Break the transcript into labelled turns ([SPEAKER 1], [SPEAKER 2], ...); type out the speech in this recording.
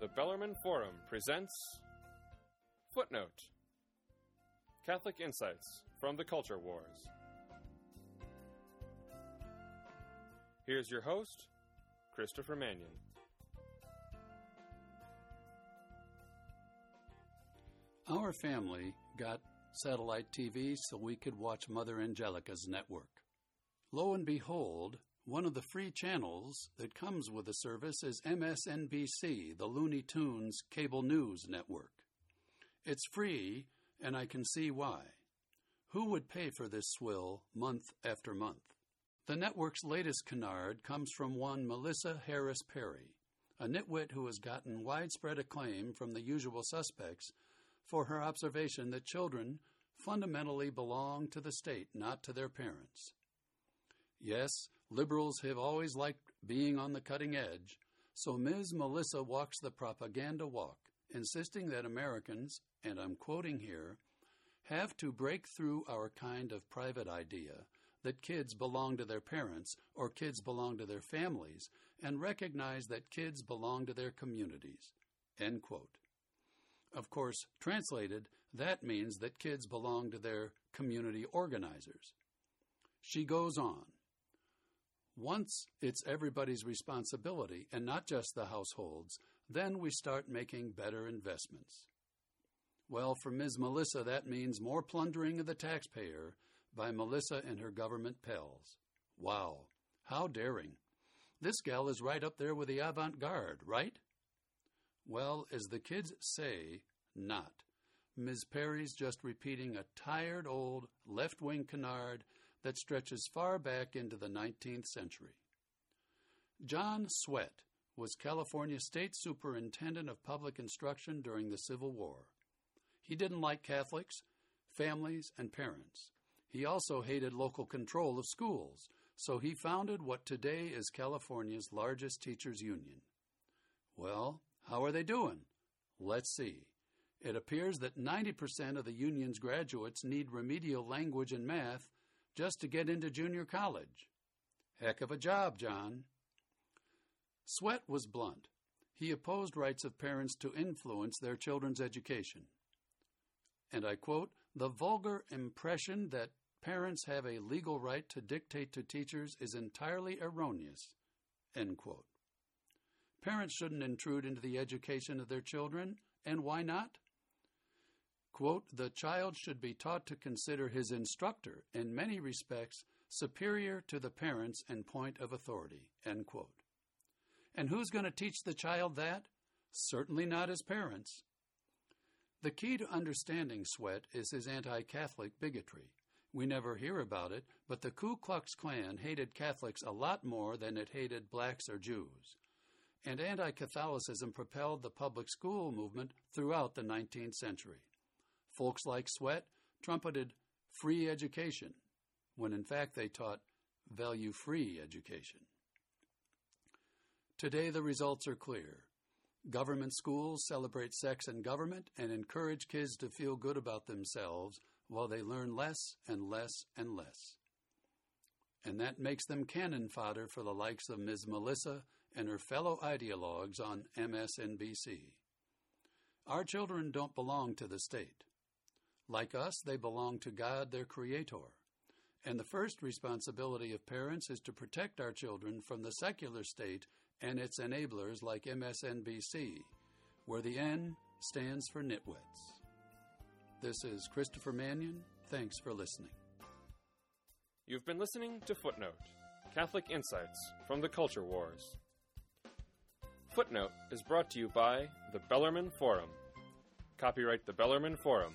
[SPEAKER 1] The Bellarmine Forum presents Footnote Catholic Insights from the Culture Wars. Here's your host, Christopher Manion.
[SPEAKER 2] Our family got satellite TV so we could watch Mother Angelica's network. Lo and behold, one of the free channels that comes with the service is MSNBC, the Looney Tunes cable news network. It's free, and I can see why. Who would pay for this swill month after month? The network's latest canard comes from one Melissa Harris Perry, a nitwit who has gotten widespread acclaim from the usual suspects for her observation that children fundamentally belong to the state, not to their parents. Yes, liberals have always liked being on the cutting edge, so Ms. Melissa walks the propaganda walk, insisting that Americans, and I'm quoting here, have to break through our kind of private idea that kids belong to their parents or kids belong to their families and recognize that kids belong to their communities. End quote. Of course, translated, that means that kids belong to their community organizers. She goes on. Once it's everybody's responsibility and not just the households, then we start making better investments. Well, for Ms. Melissa, that means more plundering of the taxpayer by Melissa and her government pals. Wow, how daring. This gal is right up there with the avant garde, right? Well, as the kids say, not. Ms. Perry's just repeating a tired old left wing canard that stretches far back into the 19th century. John Swett was California State Superintendent of Public Instruction during the Civil War. He didn't like Catholics, families, and parents. He also hated local control of schools, so he founded what today is California's largest teachers' union. Well, how are they doing? Let's see. It appears that 90% of the union's graduates need remedial language and math just to get into junior college. Heck of a job, John. Swett was blunt. He opposed rights of parents to influence their children's education. And I quote, the vulgar impression that parents have a legal right to dictate to teachers is entirely erroneous. End quote. Parents shouldn't intrude into the education of their children, and why not? Quote, the child should be taught to consider his instructor, in many respects, superior to the parents and point of authority. End quote. And who's going to teach the child that? Certainly not his parents. The key to understanding Swett is his anti Catholic bigotry. We never hear about it, but the Ku Klux Klan hated Catholics a lot more than it hated blacks or Jews. And anti Catholicism propelled the public school movement throughout the 19th century. Folks like Swett trumpeted free education, when in fact they taught value free education. Today the results are clear. Government schools celebrate sex and government and encourage kids to feel good about themselves while they learn less and less and less. And that makes them cannon fodder for the likes of Ms. Melissa and her fellow ideologues on MSNBC. Our children don't belong to the state. Like us, they belong to God, their Creator. And the first responsibility of parents is to protect our children from the secular state and its enablers like MSNBC, where the N stands for nitwits. This is Christopher Manion. Thanks for listening.
[SPEAKER 1] You've been listening to Footnote Catholic Insights from the Culture Wars. Footnote is brought to you by the Bellarmine Forum. Copyright the Bellarmine Forum